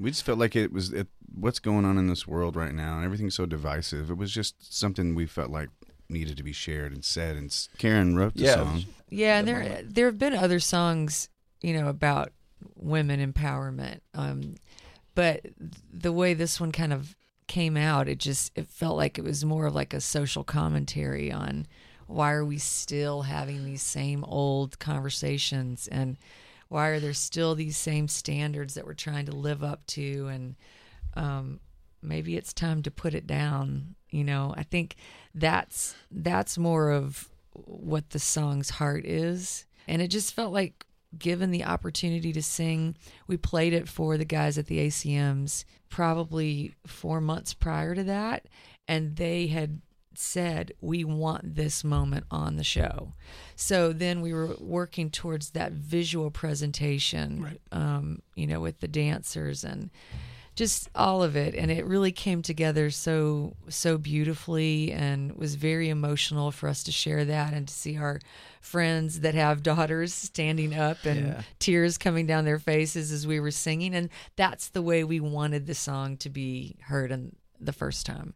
We just felt like it was it, what's going on in this world right now. And everything's so divisive. It was just something we felt like needed to be shared and said. And Karen wrote the Yeah. song. Yeah, and there there have been other songs, you know, about women empowerment. Um, but the way this one kind of came out, it just it felt like it was more of like a social commentary on why are we still having these same old conversations and why are there still these same standards that we're trying to live up to? And um, maybe it's time to put it down. You know, I think that's that's more of what the song's heart is, and it just felt like given the opportunity to sing, we played it for the guys at the ACMs probably four months prior to that, and they had said we want this moment on the show. So then we were working towards that visual presentation um, you know with the dancers and just all of it. And it really came together so so beautifully and was very emotional for us to share that and to see our friends that have daughters standing up and Yeah. tears coming down their faces as we were singing. And that's the way we wanted the song to be heard in the first time